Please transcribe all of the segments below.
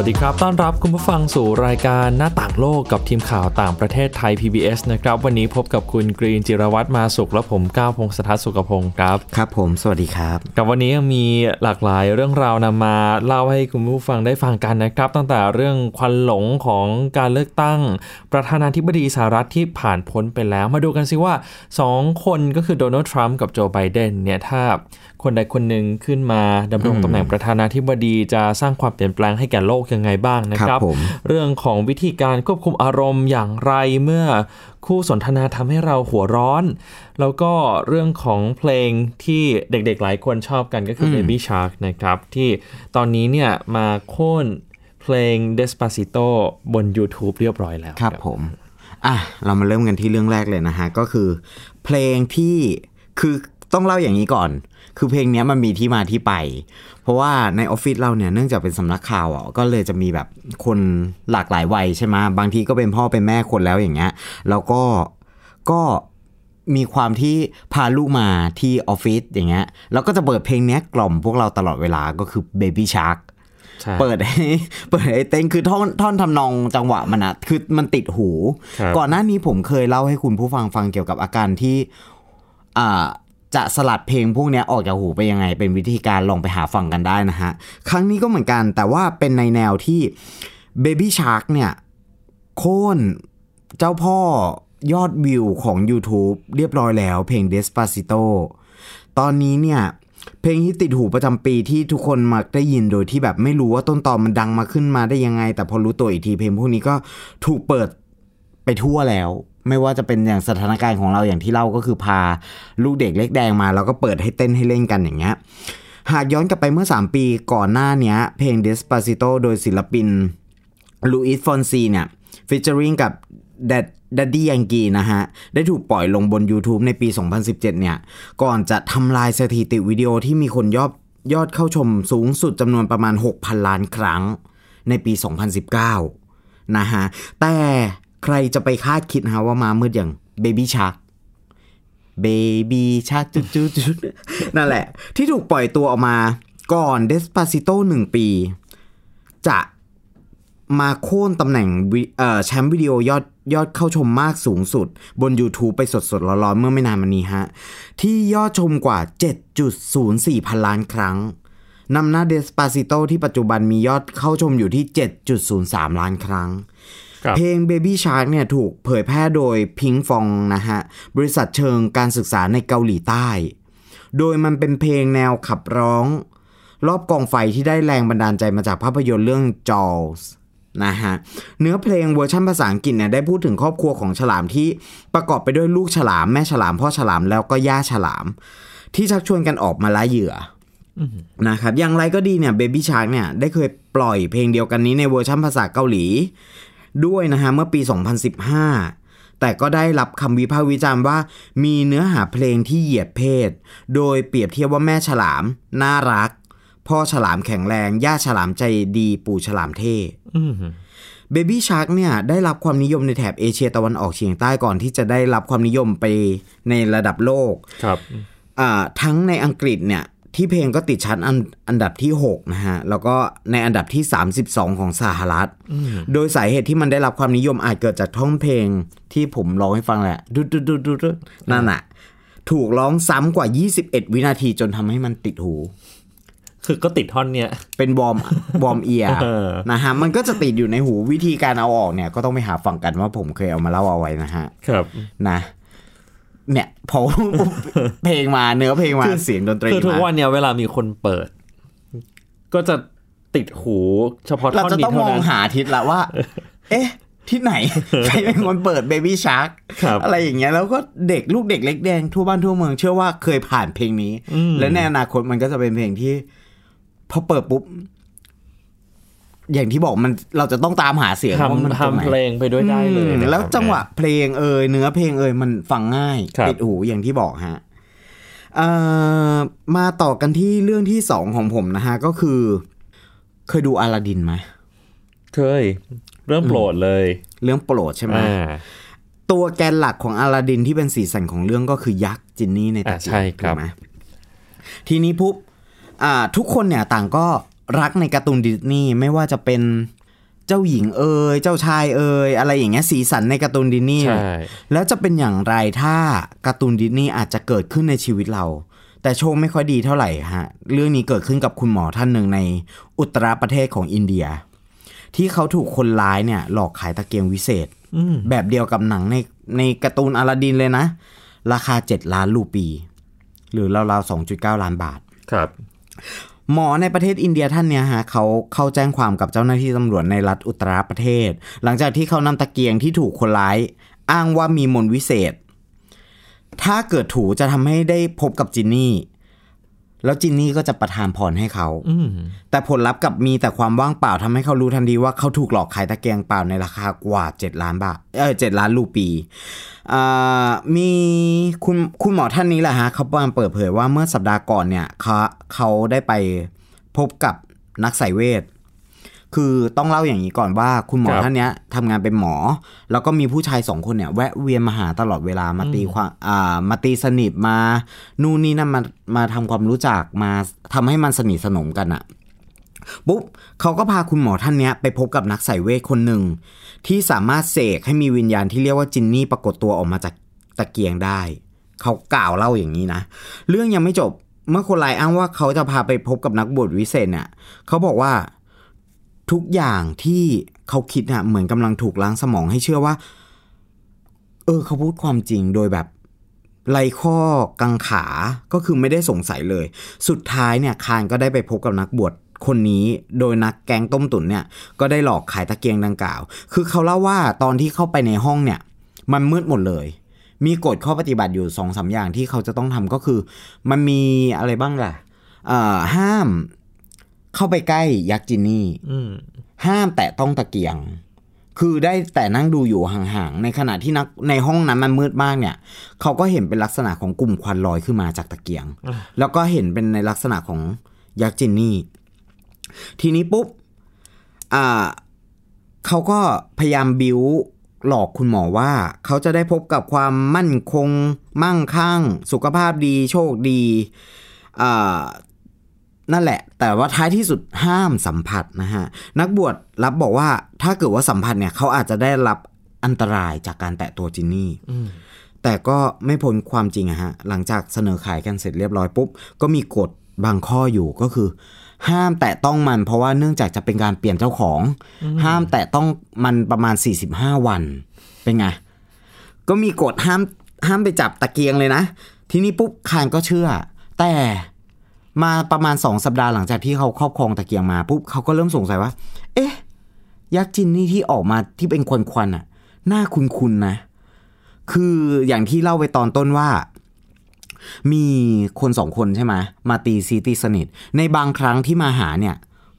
วัสดีครับ ต้อนรับคุณผู้ฟังสู่รายการหน้าต่างโลกกับทีมข่าวต่างประเทศไทย PBS นะครับ วันนี้พบกับคุณกรีนจิรวัตรมาสุข และผมก้าวพงศธรสุขพงศ์ครับ ครับผม สวัสดีครับกับวันนี้ยังมีหลากหลายเรื่องราวนำมาเล่าให้คุณผู้ฟังได้ฟังกันนะครับ ตั้งแต่เรื่องควันหลงของการเลือกตั้ง ประธานาธิบดีสหรัฐที่ผ่านพ้นไปแล้ว มาดูกันสิว่า 2 คนก็คือโดนัลด์ทรัมป์กับโจไบเดนเนี่ยถ้าคนใดคนหนึ่งขึ้นมาดำรงตำแหน่งประธานาธิบดีจะสร้างความเปลี่ยนแปลงให้แก่โลกยังไงบ้างนะคครัรับบผมเรื่องของวิธีการควบคุมอารมณ์อย่างไรเมื่อคู่สนทนาทำให้เราหัวร้อน แล้วก็เรื่องของเพลงที่เด็กๆหลายคนชอบกันก็คือ Baby Shark นะครับ ที่ตอนนี้เนี่ยมาโค่นเพลง Despacito บน YouTube เรียบร้อยแล้วครับผมอะเรามาเริ่มกันที่เรื่องแรกเลยนะฮะ ก็คือเพลงที่คือต้องเล่าอย่างนี้ก่อน คือเพลงเนี้ยมันมีที่มาที่ไป เพราะว่าในออฟฟิศเราเนี่ยเนื่องจากเป็นสำนักข่าวอะก็เลยจะมีแบบคนหลากหลายวัยใช่ไหมบางทีก็เป็นพ่อเป็นแม่คนแล้วอย่างเงี้ยแล้วก็ก็มีความที่พาลูกมาที่ออฟฟิศอย่างเงี้ยแล้วก็จะเปิดเพลงเนี้ยกล่อมพวกเราตลอดเวลาก็คือ Baby Shark ใช่เปิดให้เปิดให้เต้นคือท่อนท่อนทำนองจังหวะมันอะคือมันติดหูครับก่อนหน้านี้ผมเคยเล่าให้คุณผู้ฟังฟังเกี่ยวกับอาการที่อ่า จะสลัดเพลงพวกนี้ออกจากหูไปยังไง เป็นวิธีการลองไปหาฟังกันได้นะฮะ ครั้งนี้ก็เหมือนกัน แต่ว่าเป็นในแนวที่ Baby Shark เนี่ยโค่นเจ้าพ่อยอดวิวของ YouTube เรียบร้อยแล้ว เพลง Despacito ตอนนี้เนี่ย เพลงที่ติดหูประจำปีที่ทุกคนมักได้ยินโดยที่แบบไม่รู้ว่าต้นตอมันดังมาขึ้นมาได้ยังไง แต่พอรู้ตัวอีกทีเพลงพวกนี้ก็ถูกเปิดไปทั่วแล้ว ไม่ว่าจะเป็นอย่างสถานการณ์ของเราอย่างที่เล่าก็คือพาลูกเด็กเล็กแดงมา แล้วก็เปิดให้เต้นให้เล่นกันอย่างเงี้ยหากย้อนกลับไปเมื่อ 3 ปีก่อนหน้านี้เพลง Despacito โดยศิลปินลูอิสฟอนซีเนี่ยฟิชเจอริงกับดัดดี้ยังกีนะฮะ ได้ถูกปล่อยลงบน YouTube ในปี 2017 เนี่ย ก่อนจะทำลายสถิติวิดีโอที่มีคนยอดยอดเข้าชมสูงสุดจำนวนประมาณ 6,000 ล้านครั้งในปี 2019 นะฮะ แต่ ใครจะไปคาดคิดนะฮะว่ามามืดอย่าง Baby Shark Baby Shark จุดจุดจุดนั่นแหละ ที่ถูกปล่อยตัวออกมาก่อน Despacito 1ปี จะมาโค่นตำแหน่งแชมป์วิดีโอยอดยอดเข้าชมมากสูงสุด บน YouTube ไปสดๆร้อนๆเมื่อไม่นานมานี้ฮะ ที่ยอดชมกว่า 7.04 พันล้านครั้งนำหน้า Despacito ที่ปัจจุบันมียอดเข้าชมอยู่ที่ 7.03 ล้านครั้ง เพลง Baby Shark เนี่ยถูกเผยแพร่โดย Pink Fong นะฮะ บริษัทเชิงการศึกษาในเกาหลีใต้ โดยมันเป็นเพลงแนวขับร้อง รอบกองไฟที่ได้แรงบันดาลใจมาจากภาพยนตร์เรื่อง Jaws นะฮะเนื้อเพลงเวอร์ชันภาษาอังกฤษเนี่ยได้พูดถึงครอบครัวของฉลามที่ประกอบไปด้วยลูกฉลามแม่ฉลามพ่อฉลามแล้วก็ย่าฉลาม ที่ชักชวนกันออกมาล่าเหยื่อนะครับอย่างไรก็ดีเนี่ย Baby Shark เนี่ยได้เคยปล่อยเพลงเดียวกันนี้ในเวอร์ชันภาษาเกาหลี ด้วยนะฮะเมื่อปี 2015 แต่ก็ได้รับคำวิพากษ์วิจารณ์ว่า มีเนื้อหาเพลงที่เหยียดเพศ โดยเปรียบเทียบว่าแม่ฉลาม น่ารัก พ่อฉลามแข็งแรง ย่าฉลามใจดีปู่ฉลามเท่อืม Baby Shark เนี่ยได้รับความนิยมในแถบเอเชียตะวันออกเฉียงใต้ก่อนที่จะได้รับความนิยมไปในระดับโลก ครับอ่าทั้งในอังกฤษเนี่ย ที่เพลงก็ติดชาร์ตอันอันดับที่ 6 นะฮะ แล้วก็ในอันดับที่ 32 ของสหรัฐ โดยสาเหตุที่มันได้รับความนิยมอาจเกิดจากท่อนเพลงที่ผมร้องให้ฟังแหละดุดดุดดุดดุดดุดนั่นน่ะถูกร้องซ้ำกว่า 21 วินาทีจนทำให้มันติดหู คือก็ติดท่อนเนี่ย เป็น worm worm ear เออนะฮะ มันก็จะติดอยู่ในหูวิธีการเอาออกเนี่ย ก็ต้องไปหาฟังกันว่าผมเคยเอามาเล่าเอาไว้นะฮะ ครับ นะ เนี่ยพอเพลงมาเนื้อเพลงมาเสียงดนตรีคือทุกมาวันเนี่ยเวลามีคนเปิด ก็จะติดหูเฉพาะเราท่อนจะนี้ต้องมเท่าองนั้นหาทิศละว่า เอ๊ะที่ไหนใครเป็นคนเปิด Baby Shark ครับอะไรอย่างเงี้ยแล้วก็เด็กลูกเด็กเล็กแดงทั่วบ้านทั่วเมืองเชื่อว่าเคยผ่านเพลงนี้ และในอนาคตมันก็จะเป็นเพลงที่ พอเปิดปุ๊บ อย่างที่บอกมันเราจะต้องตามหาเสียงว่ามันทำตรงไหนทำเพลงไปด้วยได้เลยอืมนะครับแล้วจังหวะเพลงเอ่ยเนื้อเพลงเอ่ยมันฟังง่ายครับติดหูอย่างที่บอกฮะเอ่อมาต่อกันที่เรื่องที่สองของผมนะฮะ ก็คือ เคยดูอลาดินไหมเคย เรื่องโปรดเลย เรื่องโปรดใช่ไหมอ่าตัวแกนหลักของอลาดินที่เป็นสีสันของเรื่องก็คือยักษ์จินนี่ในตะอ่าเกียใช่งครับถูกไหมทีนี้ปุ๊บอ่าทุกคนเนี่ยต่างก็ รักในการ์ตูนดิสนีย์ไม่ว่าจะเป็นเจ้าหญิงเอ่ยเจ้าชายเอ่ยอะไรอย่างเงี้ยสีสันในการ์ตูนดิสนีย์ใช่แล้วจะเป็นอย่างไรถ้าการ์ตูนดิสนีย์อาจจะเกิดขึ้นในชีวิตเรา แต่โชคไม่ค่อยดีเท่าไหร่ฮะเรื่องนี้เกิดขึ้นกับคุณหมอท่านหนึ่งในอุตราประเทศของอินเดีย ที่เขาถูกคนร้ายเนี่ยหลอกขายตะเกียงวิเศษอืมแบบเดียวกับหนังในในการ์ตูนอลาดินเลยนะ ราคา 7 ล้านรูปี หรือราวๆ2.9 ล้านบาท ครับ หมอในประเทศอินเดียท่านเนี่ยฮะเขาเข้าแจ้งความกับเจ้าหน้าที่ตำรวจในรัฐอุตรประเทศ หลังจากที่เขานำตะเกียงที่ถูกคนร้าย อ้างว่ามีมนต์วิเศษ ถ้าเกิดถูจะทำให้ได้พบกับจินนี่ แล้วจินนี่ก็จะประทานพรให้เขาอืมแต่ผลลัพธ์กลับมีแต่ความว่างเปล่าทำให้เขารู้ทันทีว่าเขาถูกหลอกขายตะเกียงเปล่าในราคากว่า 7 ล้านบาทเออเล้านรูปีอ่ามีคุณคุณหมอท่านนี้แหละฮะเขามาเปิดเผยว่าเมื่อสัปดาห์ก่อนเนี่ยเขาเขาได้ไปพบกับนักไสยเวท คือต้องเล่าอย่างนี้ก่อนว่าคุณหมอครับ ท่านเนี้ยทำงานเป็นหมอ แล้วก็มีผู้ชายสองคนเนี่ยแวะเวียนมาหาตลอดเวลามาตีความอ่ามาตีสนิทมา นู่นนี่นั่นมามาทำความรู้จักมาทำให้มันสนิทสนมกันอะปุ๊บเขาก็พาคุณหมอท่านเนี้ยไปพบกับนักไสยเวทคนหนึ่ง ที่สามารถเสกให้มีวิญญาณที่เรียกว่าจินนี่ปรากฏตัวออกมาจากตะเกียงได้ เขากล่าวเล่าอย่างนี้นะ เรื่องยังไม่จบเมื่อคนร้ายอ้างว่าเขาจะพาไปพบกับนักบวชวิเศษเนี่ยเขาบอกว่า ทุกอย่างที่เขาคิดน่ะเหมือนกำลังถูกล้างสมองให้เชื่อว่า เออเขาพูดความจริงโดยแบบไรข้อกังขาก็คือไม่ได้สงสัยเลย สุดท้ายเนี่ยคานก็ได้ไปพบกับนักบวชคนนี้โดยนักแกงต้มตุ๋นเนี่ยก็ได้หลอกขายตะเกียงดังกล่าว คือเขาเล่าว่าตอนที่เข้าไปในห้องเนี่ย มันมืดหมดเลย มีกฎข้อปฏิบัติอยู่สองสาอย่างที่เขาจะต้องทำก็คือ มันมีอะไรบ้างล่ะห้าม เข้าไปใกล้ยักษ์จินนี่อืมห้ามแตะต้องตะเกียง คือได้แต่นั่งดูอยู่ห่างๆ ในขณะที่นักในห้องนั้นมันมืดมากเนี่ย เขาก็เห็นเป็นลักษณะของกลุ่มควันลอยขึ้นมาจากตะเกียง แล้วก็เห็นเป็นในลักษณะของยักษ์จินนี่ ทีนี้ปุ๊บอ่าเขาก็พยายามบิวหลอกคุณหมอว่า เขาจะได้พบกับความมั่นคง มั่งคั่ง สุขภาพดี โชคดีอ่า นั่นแหละ แต่ว่าท้ายที่สุดห้ามสัมผัสนะฮะ นักบวชรับบอกว่าถ้าเกิดว่าสัมผัสเนี่ยเขาอาจจะได้รับอันตรายจากการแตะตัวจินนี่อืมแต่ก็ไม่พ้นความจริงอะฮะ หลังจากเสนอขายกันเสร็จเรียบร้อยปุ๊บ ก็มีกฎบางข้ออยู่ก็คือ ห้ามแตะต้องมัน เพราะว่าเนื่องจากจะเป็นการเปลี่ยนเจ้าของ ห้ามแตะต้องมันประมาณ 45 วัน เป็นไง ก็มีกฎห้ามห้ามไปจับตะเกียงเลยนะ ทีนี้ปุ๊บคานก็เชื่อ แต่ มาประมาณสองสัปดาห์หลังจากที่เขาครอบครองตะเกียงมาปุ๊บเขาก็เริ่มสงสัยว่า เอ๊ะ ยักษ์จินนี่ที่ออกมาที่เป็นควันควันๆอะหน้าคุ้นๆนะ คืออย่างที่เล่าไปตอนต้นว่า มีคนสองคนใช่ไหมมาตีซีตีสนิท ในบางครั้งที่มาหาเนี่ย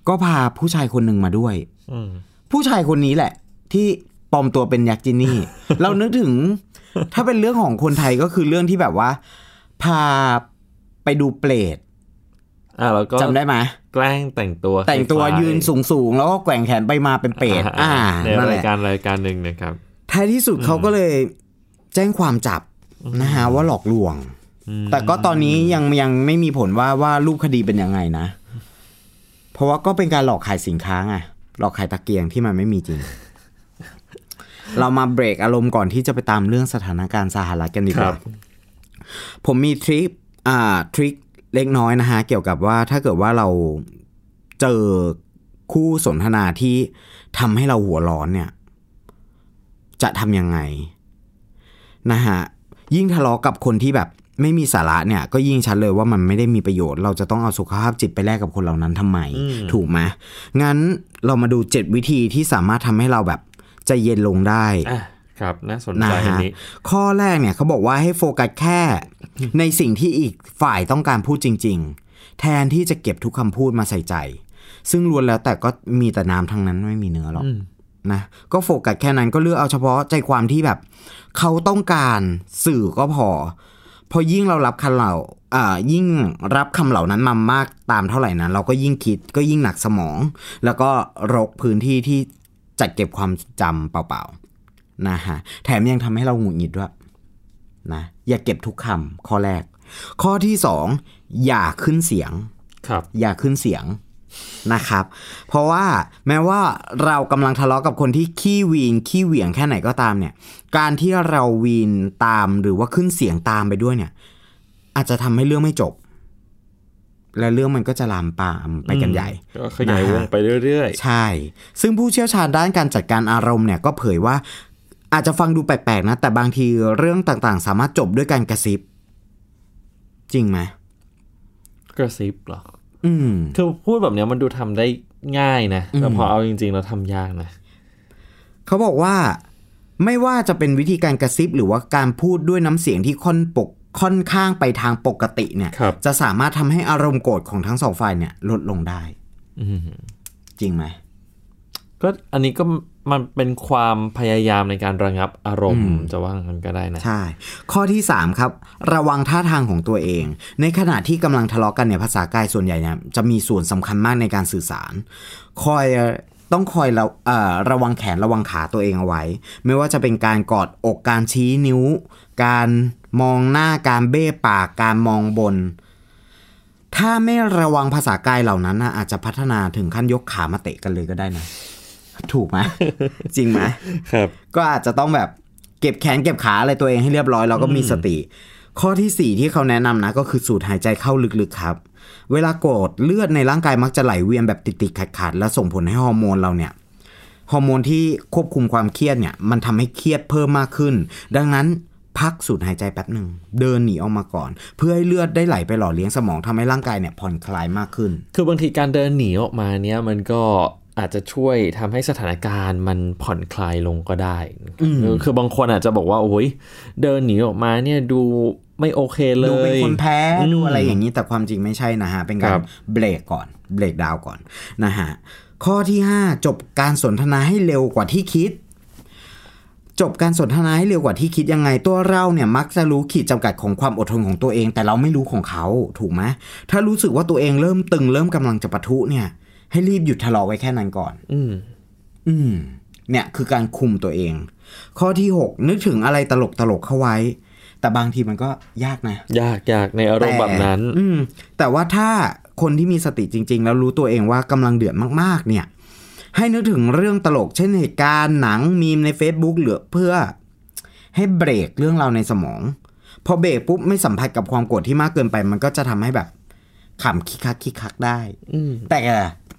ก็พาผู้ชายคนหนึ่งมาด้วยอืมผู้ชายคนนี้แหละ ที่ปลอมตัวเป็นยักษ์จินนี่ เรานึกถึง ถ้าเป็นเรื่องของคนไทยก็คือเรื่องที่แบบว่า พาไปดูเปรต อ่าแล้วก็จำได้ไหมแกล้งแต่งตัวแต่งตัวคล้าๆยืนสูงสูงๆแล้วก็แกว่งแขนไปมาเป็นเปรตอ่าในนั่นแหรายละการรายการหนึ่งนะครับท้ายที่สุดเขาก็เลยแจ้งความจับนะฮะว่าหลอกลวงอืมแต่ก็ตอนนี้ยังยังไม่มีผลว่าว่ารูปคดีเป็นยังไงนะ เพราะว่าก็เป็นการหลอกขายสินค้าไงหลอกขายตะเกียงที่มันไม่มีจริง เรามาเบรกอารมณ์ก่อนที่จะไปตามเรื่องสถานการณ์สหรัฐกันดีกครัว่าบผมมีทริคอ่าทริค เล็กน้อยนะฮะเกี่ยวกับว่าถ้าเกิดว่าเราเจอคู่สนทนาที่ทำให้เราหัวร้อนเนี่ยจะทำยังไงนะฮะยิ่งทะเลาะกับคนที่แบบไม่มีสาระเนี่ยก็ยิ่งชัดเลยว่ามันไม่ได้มีประโยชน์ เราจะต้องเอาสุขภาพจิตไปแลกกับคนเหล่านั้นทำไมอืมถูกไหมงั้นเรามาดู7วิธีที่สามารถทำให้เราแบบใจเย็นลงได้อะ ครับน่าสนนะใจอันฮะนี้ข้อแรกเนี่ยเขาบอกว่าให้โฟกัสแค่ ในสิ่งที่อีกฝ่ายต้องการพูดจริง ๆ แทนที่จะเก็บทุกคำพูดมาใส่ใจ ซึ่งล้วนแล้วแต่ก็มีแต่น้ำทั้งนั้นไม่มีเนื้อหรอกอืมนะก็โฟกัสแค่นั้นก็เลือกเอาเฉพาะใจความที่แบบ เขาต้องการสื่อก็พอ พอยิ่งเรารับคำเหล่าอ่ายิ่งรับคำเหล่านั้นมามากตามเท่าไหร่นะเราก็ยิ่งคิดก็ยิ่งหนักสมอง แล้วก็รกพื้นที่ที่จัดเก็บความจำเปล่าๆ นะฮะแถมยังทำให้เราหงุดหงิดด้วยนะอย่าเก็บทุกคำข้อแรก ข้อที่สองอย่าขึ้นเสียงครับ อย่าขึ้นเสียงนะครับ เพราะว่าแม้ว่าเรากำลังทะเลาะกับคนที่ขี้วีนขี้เหวี่ยงแค่ไหนก็ตามเนี่ย การที่เราวีนตามหรือว่าขึ้นเสียงตามไปด้วยเนี่ย อาจจะทำให้เรื่องไม่จบ และเรื่องมันก็จะลามปามไปกันใหญ่ก็ขยายวงไปเรื่อยใช่ ซึ่งผู้เชี่ยวชาญด้านการจัดการอารมณ์เนี่ยก็เผยว่า อาจจะฟังดูแปลกๆนะ แต่บางทีเรื่องต่างๆ สามารถจบด้วยการกระซิบ จริงไหมๆกระซิบเหรอ อืมคือพูดแบบเนี้ยมันดูทำได้ง่ายนะ แต่อืมพอเอาจริง ๆ เราทำยากนะ เขาบอกว่าไม่ว่าจะเป็นวิธีการกระซิบหรือว่าการพูดด้วยน้ำเสียงที่ค่อนปกค่อนข้างไปทางปกติเนี่ย ครับ จะสามารถทำให้อารมณ์โกรธของทั้งสองฝ่ายเนี่ย ลดลงได้ อืมจริงไหม ก็อันนี้ก็ มันเป็นความพยายามในการระงับอารมณ์อืมจะว่างั้นก็ได้นะ ใช่ ข้อที่ 3 ครับ ระวังท่าทางของตัวเอง ในขณะที่กำลังทะเลาะกันเนี่ยภาษากายส่วนใหญ่เนี่ยจะมีส่วนสำคัญมากในการสื่อสาร คอยต้องคอยระเอ่อระวังแขนระวังขาตัวเองเอาไว้ ไม่ว่าจะเป็นการกอดอกการชี้นิ้ว การมองหน้าการเบ้ปากการมองบน ถ้าไม่ระวังภาษากายเหล่านั้นนะอาจจะพัฒนาถึงขั้นยกขามาเตะกันเลยก็ได้นะ ถูกไหมจริงไหมครับ ก็อาจจะต้องแบบเก็บแขนเก็บขาอะไรตัวเองให้เรียบร้อยแล้วก็มีสติ ข้อทีสี่4ที่เขาแนะนำนะ ก็คือสูดหายใจเข้าลึกๆครับ เวลาโกรธเลือดในร่างกายมักจะไหลเวียนแบบติดๆขัดๆและส่งผลให้ฮอร์โมนเราเนี่ยฮอร์โมนที่ควบคุมความเครียดเนี่ย มันทำให้เครียดเพิ่มมากขึ้น ดังนั้นพักสูดหายใจแป๊บหนึ่งเดินหนีออกมาก่อน เพื่อให้เลือดได้ไหลไปหล่อเลี้ยงสมองทำให้ร่างกายเนี่ยผ่อนคลายมากขึ้น คือบางทีการเดินหนีออกมาเนี้ยมันก็ อาจจะช่วยทำให้สถานการณ์มันผ่อนคลายลงก็ได้เออคือบางคนอาจจะบอกว่าโอ้ยเดินหนีออกมาเนี่ยดูไม่โอเคเลยดูเป็นคนแพ้อืมดูอะไรอย่างนี้แต่ความจริงไม่ใช่นะฮะ เป็นกาครรับเบรกก่อน เบรกดาวน์ก่อนนะฮะ ข้อที่ 5 จบการสนทนาให้เร็วกว่าที่คิด จบการสนทนาให้เร็วกว่าที่คิดยังไง ตัวเราเนี่ยมักจะรู้ขีดจำกัดของความอดทนของตัวเอง แต่เราไม่รู้ของเขาถูกไหมถ้ารู้สึกว่าตัวเองเริ่มตึงเริ่มกำลังจะปะทุเนี่ย ให้รีบหยุดทะเลาะไว้แค่นั้นก่อน อืม อืม เนี่ยคือการคุมตัวเอง ข้อที่6นึกถึงอะไรตลกตลกๆเข้าไว้ แต่บางทีมันก็ยากนะ ยากยากในอารมณ์แบบนั้น อืม แต่ว่าถ้าคนที่มีสติจริง ๆ แล้วรู้ตัวเองว่ากำลังเดือดมาก ๆ เนี่ย ให้นึกถึงเรื่องตลก เช่นเหตุการณ์หนังมีมใน Facebook เหลือเพื่อ ให้เบรกเรื่องราวในสมอง พอเบรกปุ๊บไม่สัมผัสกับความโกรธที่มากเกินไป มันก็จะทำให้แบบขำคิกคักคิกคักได้อืมแต่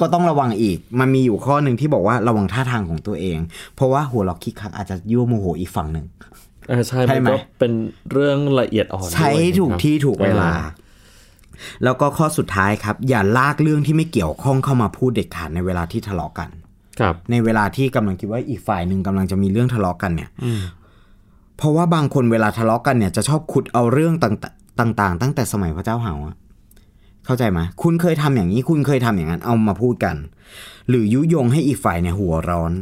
ก็ต้องระวังอีก มันมีอยู่ข้อหนึ่งที่บอกว่าระวังท่าทางของตัวเอง เพราะว่าหัวเราะคิกคักอาจจะยั่วโมโหอีกฝั่งหนึ่งอ่าใช่ใช่มันไหมก็เป็นเรื่องละเอียดอ่อน ใช้ด้วยถูกนะครับที่ถูกเวลาอ่แล้วก็ข้อสุดท้ายครับ อย่าลากเรื่องที่ไม่เกี่ยวข้องเข้ามาพูดเด็ดขาดในเวลาที่ทะเลาะกัน ครับ ในเวลาที่กำลังคิดว่าอีกฝ่ายหนึ่งกำลังจะมีเรื่องทะเลาะกันเนี่ยเพราะว่าบางคนเวลาทะเลาะกันเนี่ยจะชอบขุดเอาเรื่องต่างๆต่างๆตั้งแต่สมัยพระเจ้าเห่าอะ เข้าใจไหมคุณเคยทำอย่างนี้ คุณเคยทำอย่างนั้นเอามาพูดกัน หรือยุยงให้อีกฝ่ายเนี่ยหัวร้อน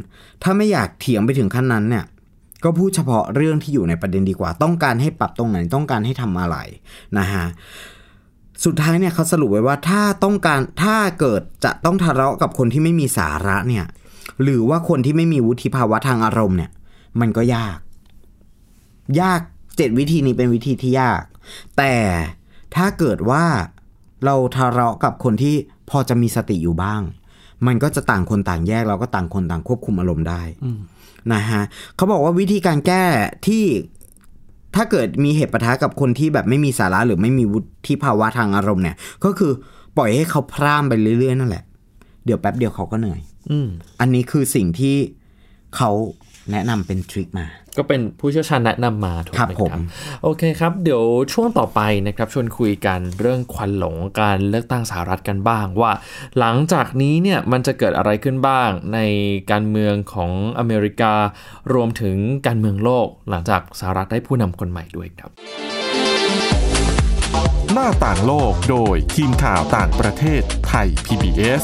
ถ้าไม่อยากเถียงไปถึงขั้นนั้นเนี่ยก็พูดเฉพาะเรื่องที่อยู่ในประเด็นดีกว่า ต้องการให้ปรับตรงไหนต้องการให้ทำอะไรนะฮะสุดท้ายเนี่ยเขาสรุปไว้ว่าถ้าต้องการถ้าเกิดจะต้องทะเลาะกับคนที่ไม่มีสาระเนี่ยหรือว่าคนที่ไม่มีวุฒิภาวะทางอารมณ์เนี่ยมันก็ยาก ยากเจ็ดวิธีนี้เป็นวิธีที่ยาก แต่ถ้าเกิดว่า เราทะเลาะกับคนที่พอจะมีสติอยู่บ้าง มันก็จะต่างคนต่างแยกเราก็ต่างคนต่างควบคุมอารมณ์ได้นะฮะเขาบอกว่าวิธีการแก้ที่ถ้าเกิดมีเหตุปะทะกับคนที่แบบไม่มีสาระหรือไม่มีวุฒิภาวะทางอารมณ์เนี่ย ก็คือปล่อยให้เขาพร่ามไปเรื่อยๆนั่นแหละ เดี๋ยวแป๊บเดียวเขาก็เหนื่อย อืมอันนี้คือสิ่งที่เขา แนะนำเป็นทริคมา ก็เป็นผู้เชี่ยวชาญแนะนำมาถูกครับไหมผมโอเคครับ เดี๋ยวช่วงต่อไปนะครับชวนคุยกันเรื่องควันหลงการเลือกตั้งสหรัฐกันบ้างว่า หลังจากนี้เนี่ยมันจะเกิดอะไรขึ้นบ้างในการเมืองของอเมริกา รวมถึงการเมืองโลก หลังจากสหรัฐได้ผู้นำคนใหม่ด้วยครับ หน้าต่างโลกโดยทีมข่าวต่างประเทศไทย PBS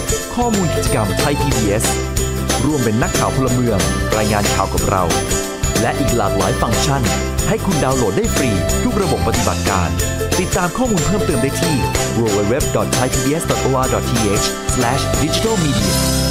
ข้อมูลกิจกรรมไทย PBS ร่วมเป็นนักข่าวพลเมือง รายงานข่าวกับเรา และอีกหลากหลายฟังก์ชัน ให้คุณดาวน์โหลดได้ฟรี ทุกระบบปฏิบัติการ ติดตามข้อมูลเพิ่มเติมได้ที่ www.thaipbs.or.th/digitalmedia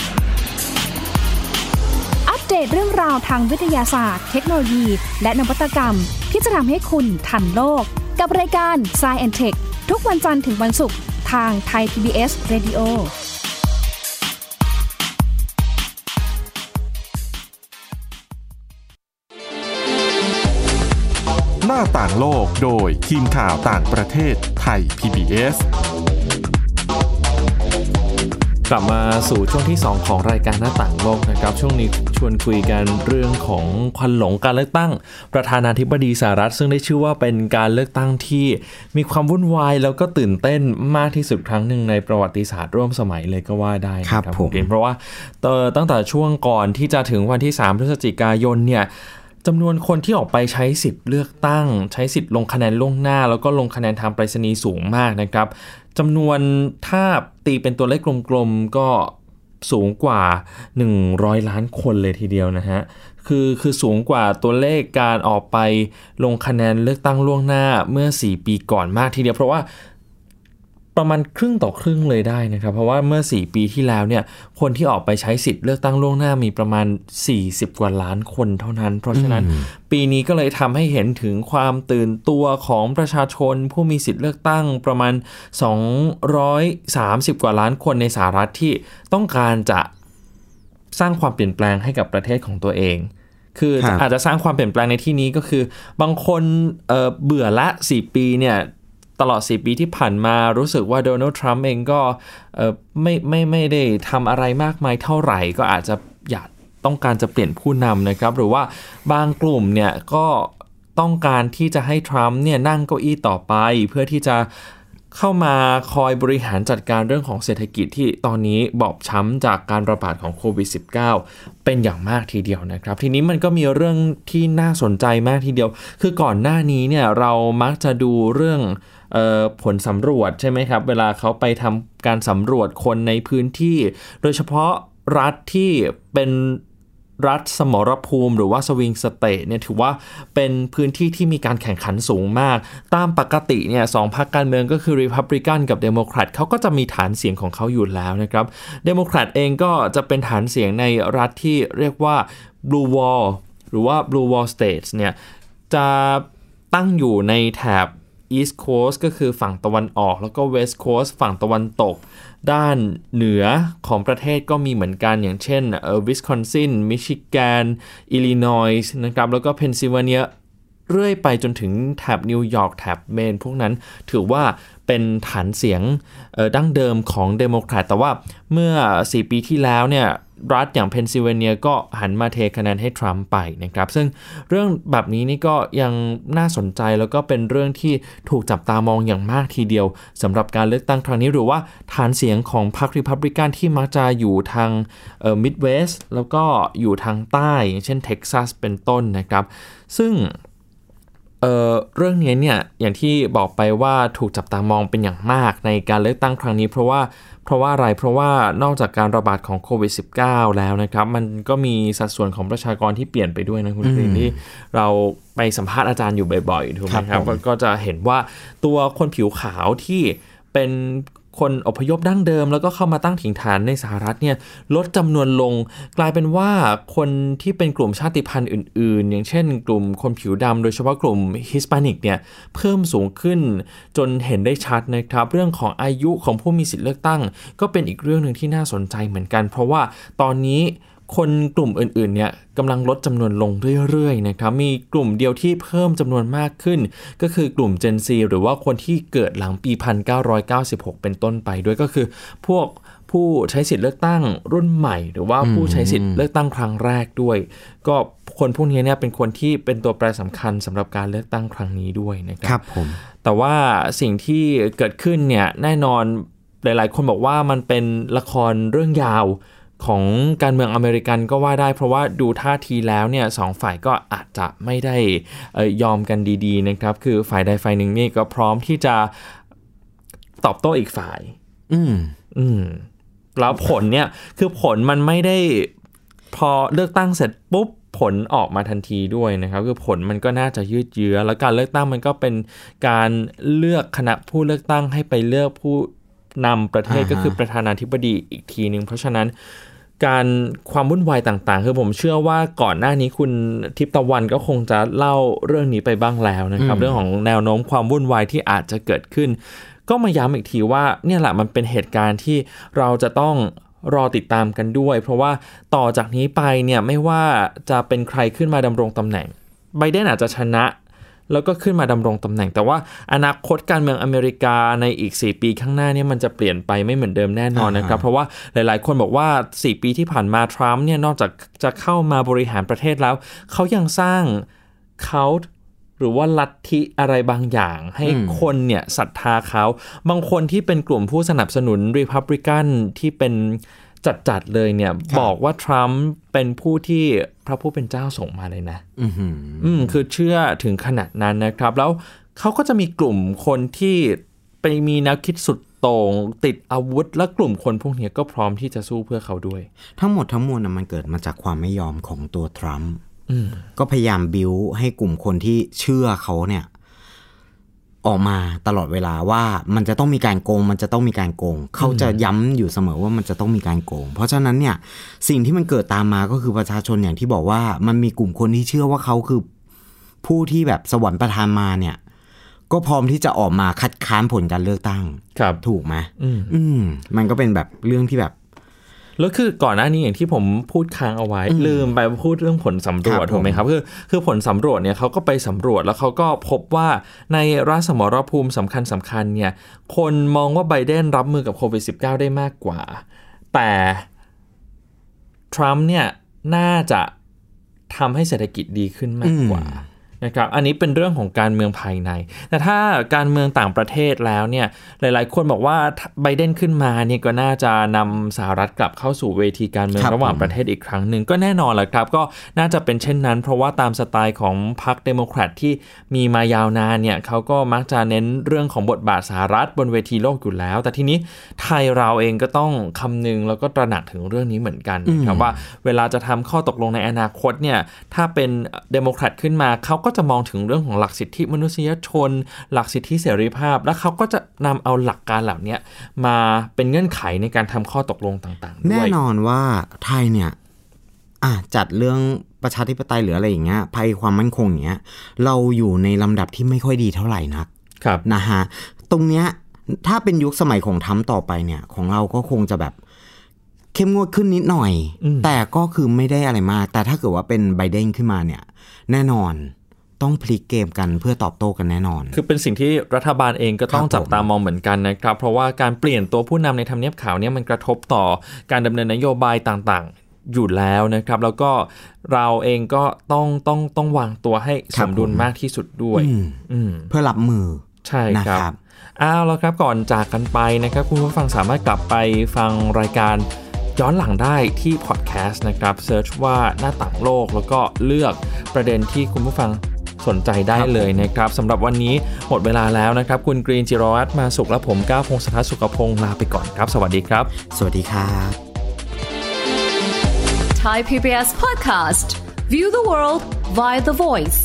เดตเรื่องราวทางวิทยาศาสตร์ เทคโนโลยี และนวัตกรรม ที่จะทำให้คุณทันโลก กับรายการ s c i e n t e c h ทุกวันจันทร์ถึงวันศุกร์ทางไทย PBS Radio หน้าต่างโลกโดยทีมข่าวต่างประเทศไทย PBS กลับมาสู่ช่วงที่ 2 ของรายการหน้าต่างโลกนะครับ ช่วงนี้ช วนคุยกันเรื่องของควันหลงการเลือกตั้ง ประธานาธิบดีสหรัฐ ซึ่งได้ชื่อว่าเป็นการเลือกตั้งที่มีความวุ่นวายแล้วก็ตื่นเต้นมากที่สุดครั้งหนึ่งในประวัติศาสตร์ร่วมสมัยเลยก็ว่าได้นะครับผมณเกณฑ์เพราะว่าเอ่อตั้งแต่ช่วงก่อนที่จะถึงวันที่ 3 พฤศจิกายนเนี่ยจำนวนคนที่ออกไปใช้สิทธิ์เลือกตั้ง ใช้สิทธิ์ลงคะแนนล่วงหน้า แล้วก็ลงคะแนนทางไปรษณีย์สูงมากนะครับจำนวนถ้าตีเป็นตัวเลขกลมๆก็ สูงกว่า 100 ล้านคนเลยทีเดียวนะฮะ คือคือสูงกว่าตัวเลขการออกไปลงคะแนนเลือกตั้งล่วงหน้าเมื่อ 4 ปีก่อนมากทีเดียว เพราะว่า ประมาณครึ่งต่อครึ่งเลยได้นะครับ เพราะว่าเมื่อ 4 ปีที่แล้วเนี่ยคนที่ออกไปใช้สิทธิ์เลือกตั้งล่วงหน้ามีประมาณ 40 กว่าล้านคนเท่านั้น เพราะฉะนั้นปีนี้ก็เลยทำให้เห็นถึงความตื่นตัวของประชาชนผู้มีสิทธิ์เลือกตั้งประมาณ 230 กว่าล้านคนในสหรัฐที่ต้องการจะสร้างความเปลี่ยนแปลงให้กับประเทศของตัวเองคือครับอาจจะสร้างความเปลี่ยนแปลงในที่นี้ก็คือ บางคนเอ่อเบื่อละ 4 ปีเนี่ย ตลอด 4 ปีที่ผ่านมารู้สึกว่าโดนัลด์ทรัมป์เองก็ไม่ไม่ไม่ได้ทำอะไรมากมายเท่าไหร่ ก็อาจจะอยากต้องการจะเปลี่ยนผู้นำนะครับ หรือว่าบางกลุ่มเนี่ยก็ต้องการที่จะให้ทรัมป์เนี่ยนั่งเก้าอี้ต่อไป เพื่อที่จะเข้ามาคอยบริหารจัดการเรื่องของเศรษฐกิจที่ตอนนี้บอบช้ำจากการระบาดของโควิด -19 เป็นอย่างมากทีเดียวนะครับ ทีนี้มันก็มีเรื่องที่น่าสนใจมากทีเดียว คือก่อนหน้านี้เนี่ยเรามักจะดูเรื่อง ผลสำรวจใช่ไหมครับ เวลาเขาไปทำการสำรวจคนในพื้นที่ โดยเฉพาะรัฐที่เป็นรัฐสมรภูมิหรือว่าสวิงสเตทเนี่ยถือว่าเป็นพื้นที่ที่มีการแข่งขันสูงมาก ตามปกติเนี่ยสองพรรคการเมืองก็คือ Republican กับ Democrat เขาก็จะมีฐานเสียงของเขาอยู่แล้วนะครับ Democrat เองก็จะเป็นฐานเสียงในรัฐที่เรียกว่า Blue Wall หรือว่า Blue Wall States เนี่ยจะตั้งอยู่ในแถบ East Coast ก็คือฝั่งตะวันออก แล้วก็ West Coast ฝั่งตะวันตก ด้านเหนือของประเทศก็มีเหมือนกันอย่างเช่นเออวิสคอนซินมิชิแกนอิลลินอยส์นะครับแล้วก็เพนซิลเวเนียเรื่อยไปจนถึงแถบนิวยอร์กแถบเมนพวกนั้นถือว่า เป็นฐานเสียงดั้งเดิมของเดโมแครตแต่ว่าเมื่อ 4 ปีที่แล้วเนี่ยรัฐอย่างเพนซิลเวเนียก็หันมาเทคะแนนให้ทรัมป์ไปนะครับ ซึ่งเรื่องแบบนี้นี่ก็ยังน่าสนใจแล้วก็เป็นเรื่องที่ถูกจับตามองอย่างมากทีเดียวสำหรับการเลือกตั้งครั้งนี้หรือว่าฐานเสียงของพรรคริพับลิกันที่มักจะอยู่ทางมิดเวสต์แล้วก็อยู่ทางใต้ อย่างเช่นเท็กซัสเป็นต้นนะครับ ซึ่ง เอ่อเรื่องนี้เนี่ยอย่างที่บอกไปว่าถูกจับตามองเป็นอย่างมากในการเลือกตั้งครั้งนี้ เพราะว่าเพราะว่าอะไรเพราะว่านอกจากการระบาดของโควิด -19 แล้วนะครับ มันก็มีสัดส่วนของประชากรที่เปลี่ยนไปด้วยนะคุณกรีนที่เราไปสัมภาษณ์อาจารย์อยู่บ่อยๆถูกไหมคครัรับบผมก็จะเห็นว่าตัวคนผิวขาวที่เป็น คนอพยพดั้งเดิม แล้วก็เข้ามาตั้งถิ่นฐานในสหรัฐเนี่ยลดจำนวนลง กลายเป็นว่าคนที่เป็นกลุ่มชาติพันธุ์อื่น ๆ อย่างเช่น กลุ่มคนผิวดำโดยเฉพาะกลุ่มฮิสปานิกเนี่ยเพิ่มสูงขึ้นจนเห็นได้ชัดนะครับ เรื่องของอายุของผู้มีสิทธิ์เลือกตั้ง ก็เป็นอีกเรื่องหนึ่งที่น่าสนใจเหมือนกัน เพราะว่าตอนนี้ คนกลุ่มอื่นๆเนี่ยกำลังลดจำนวนลงเรื่อยๆนะครับ มีกลุ่มเดียวที่เพิ่มจำนวนมากขึ้น ก็คือกลุ่ม Gen Z หรือว่าคนที่เกิดหลังปี 1996 เป็นต้นไปด้วยก็คือ พวกผู้ใช้สิทธิ์เลือกตั้งรุ่นใหม่ หรือว่าผู้ใช้สิทธิ์เลือกตั้งครั้งแรกด้วย ก็คนพวกนี้เนี่ยเป็นคนที่เป็นตัวแปรสำคัญสำหรับการเลือกตั้งครั้งนี้ด้วยนะคครัรับบผมแต่ว่าสิ่งที่เกิดขึ้นเนี่ยแน่นอนหลาย ๆ คนบอกว่ามันเป็นละครเรื่องยาว ของการเมืองอเมริกันก็ว่าได้ เพราะว่าดูท่าทีแล้วเนี่ยสองฝ่ายก็อาจจะไม่ได้เอ่อยอมกันดีๆนะครับ คือฝ่ายใดฝ่ายหนึ่งนี่ก็พร้อมที่จะตอบโต้อีกฝ่าย อืม อืม แล้วผลเนี่ย คือผลมันไม่ได้พอเลือกตั้งเสร็จปุ๊บผลออกมาทันทีด้วยนะครับ คือผลมันก็น่าจะยืดเยื้อ แล้วการเลือกตั้งมันก็เป็นการเลือกคณะผู้เลือกตั้งให้ไปเลือกผู้นำประเทศอ่าฮะก็คือประธานาธิบดีอีกทีหนึ่งเพราะฉะนั้น การความวุ่นวายต่างๆ คือผมเชื่อว่าก่อนหน้านี้คุณทิพย์ตะวันก็คงจะเล่าเรื่องนี้ไปบ้างแล้วนะครับ เรื่องของแนวโน้มความวุ่นวายที่อาจจะเกิดขึ้น ก็มาย้ำอีกทีว่าเนี่ยแหละมันเป็นเหตุการณ์ที่เราจะต้องรอติดตามกันด้วย เพราะว่าต่อจากนี้ไปเนี่ยไม่ว่าจะเป็นใครขึ้นมาดำรงตำแหน่งไบเดนอาจจะชนะ แล้วก็ขึ้นมาดำรงตำแหน่ง แต่ว่าอนาคตการเมืองอเมริกาในอีก 4 ปีข้างหน้าเนี่ยมันจะเปลี่ยนไปไม่เหมือนเดิมแน่นอนนะครับ เพราะว่าหลายๆ คนบอกว่า 4 ปีที่ผ่านมาทรัมป์เนี่ยนอกจากจะเข้ามาบริหารประเทศแล้ว เขายังสร้างเขาหรือว่าลัทธิอะไรบางอย่าง ให้คนเนี่ยศรัทธาเขา บางคนที่เป็นกลุ่มผู้สนับสนุนรีพับลิกันที่เป็น จัดๆเลยเนี่ย บอกว่าทรัมป์เป็นผู้ที่พระผู้เป็นเจ้าส่งมาเลยนะอือหืออืมคือเชื่อถึงขนาดนั้นนะครับ แล้วเขาก็จะมีกลุ่มคนที่ไปมีแนวคิดสุดโต่งติดอาวุธและกลุ่มคนพวกเนี้ยก็พร้อมที่จะสู้เพื่อเขาด้วย ทั้งหมดทั้งมวลนะมันเกิดมาจากความไม่ยอมของตัวทรัมป์ก็พยายามบิวให้กลุ่มคนที่เชื่อเขาเนี่ย ออกมาตลอดเวลาว่ามันจะต้องมีการโกง มันจะต้องมีการโกง เขาจะย้ำอยู่เสมอว่ามันจะต้องมีการโกง เพราะฉะนั้นเนี่ยสิ่งที่มันเกิดตามมาก็คือประชาชนอย่างที่บอกว่ามันมีกลุ่มคนที่เชื่อว่าเขาคือผู้ที่แบบสวรรค์ประทานมาเนี่ย ก็พร้อมที่จะออกมาคัดค้านผลการเลือกตั้งครับถูกไหมอืมอืมมันก็เป็นแบบเรื่องที่แบบ แล้วคือก่อนหน้านี้อย่างที่ผมพูดค้างเอาไว้ ลืมไปพูดเรื่องผลสำรวจครับผมถูกไหมครับคือคือผลสำรวจเนี่ยเขาก็ไปสำรวจแล้วเขาก็พบว่าในรัฐสมรภูมิสำคัญสำคัญเนี่ยคนมองว่าไบเดนรับมือกับโควิด -19 ได้มากกว่า แต่ทรัมป์เนี่ยน่าจะทำให้เศรษฐกิจดีขึ้นมากกว่า นะครับอันนี้เป็นเรื่องของการเมืองภายใน แต่ถ้าการเมืองต่างประเทศแล้วเนี่ยหลาย ๆ คนบอกว่าไบเดนขึ้นมาเนี่ยก็น่าจะนำสหรัฐกลับเข้าสู่เวทีการเมืองครับระหว่างผมประเทศอีกครั้งหนึ่งก็แน่นอนแหละครับ ก็น่าจะเป็นเช่นนั้น เพราะว่าตามสไตล์ของพรรคเดโมแครตที่มีมายาวนานเนี่ยเขาก็มักจะเน้นเรื่องของบทบาทสหรัฐบนเวทีโลกอยู่แล้ว แต่ทีนี้ไทยเราเองก็ต้องคำนึงแล้วก็ตระหนักถึงเรื่องนี้เหมือนกันนะครับว่าเวลาจะทำข้อตกลงในอนาคตเนี่ยถ้าเป็นเดโมแครตขึ้นมาเขาก็จะมองถึงเรื่องของหลักสิทธิมนุษยชน หลักสิทธิเสรีภาพ แล้วเขาก็จะนำเอาหลักการเหล่านี้มาเป็นเงื่อนไขในการทำข้อตกลงต่างๆด้แน่วยนอนว่าไทยเนี่ยอะจัดเรื่องประชาธิปไตยหรืออะไรอย่างเงี้ยภัยความมั่นคงอย่างเงี้ยเราอยู่ในลำดับที่ไม่ค่อยดีเท่าไหร่นักครับนะฮะตรงเนี้ยถ้าเป็นยุคสมัยของทรัมป์ต่อไปเนี่ย ของเราก็คงจะแบบเข้มงวดขึ้นนิดหน่อยอืมแต่ก็คือไม่ได้อะไรมาก แต่ถ้าเกิดว่าเป็นไบเดนขึ้นมาเนี่ย แน่นอน ต้องพลิกเกมกันเพื่อตอบโต้กันแน่นอน คือเป็นสิ่งที่รัฐบาลเองก็ต้องครับจับตามองเหมือนกันนะครับ เพราะว่าการเปลี่ยนตัวผู้นำในทำเนียบขาวเนี่ยมันกระทบต่อการดำเนินนโยบายต่างๆ อยู่แล้วนะครับ แล้วก็เราเองก็ต้องต้องต้องวางตัวให้สมดุลมากที่สุดด้วยอืมอืมเพื่อรับมือใช่ครับนะครับเอาแล้วครับก่อนจากกันไปนะครับ คุณผู้ฟังสามารถกลับไปฟังรายการย้อนหลังได้ที่พอดแคสต์นะครับเซิร์ชว่าหน้าต่างโลกแล้วก็เลือกประเด็นที่คุณผู้ฟัง สนใจได้เลยนะครับสำหรับวันนี้หมดเวลาแล้วนะครับ คุณกรีนจิรวัตรมาสุขและผมก้าวพงศธรสุขพงศ์ลาไปก่อนครับ สวัสดีครับ สวัสดีครับ Thai PBS podcast. View the world via the voice.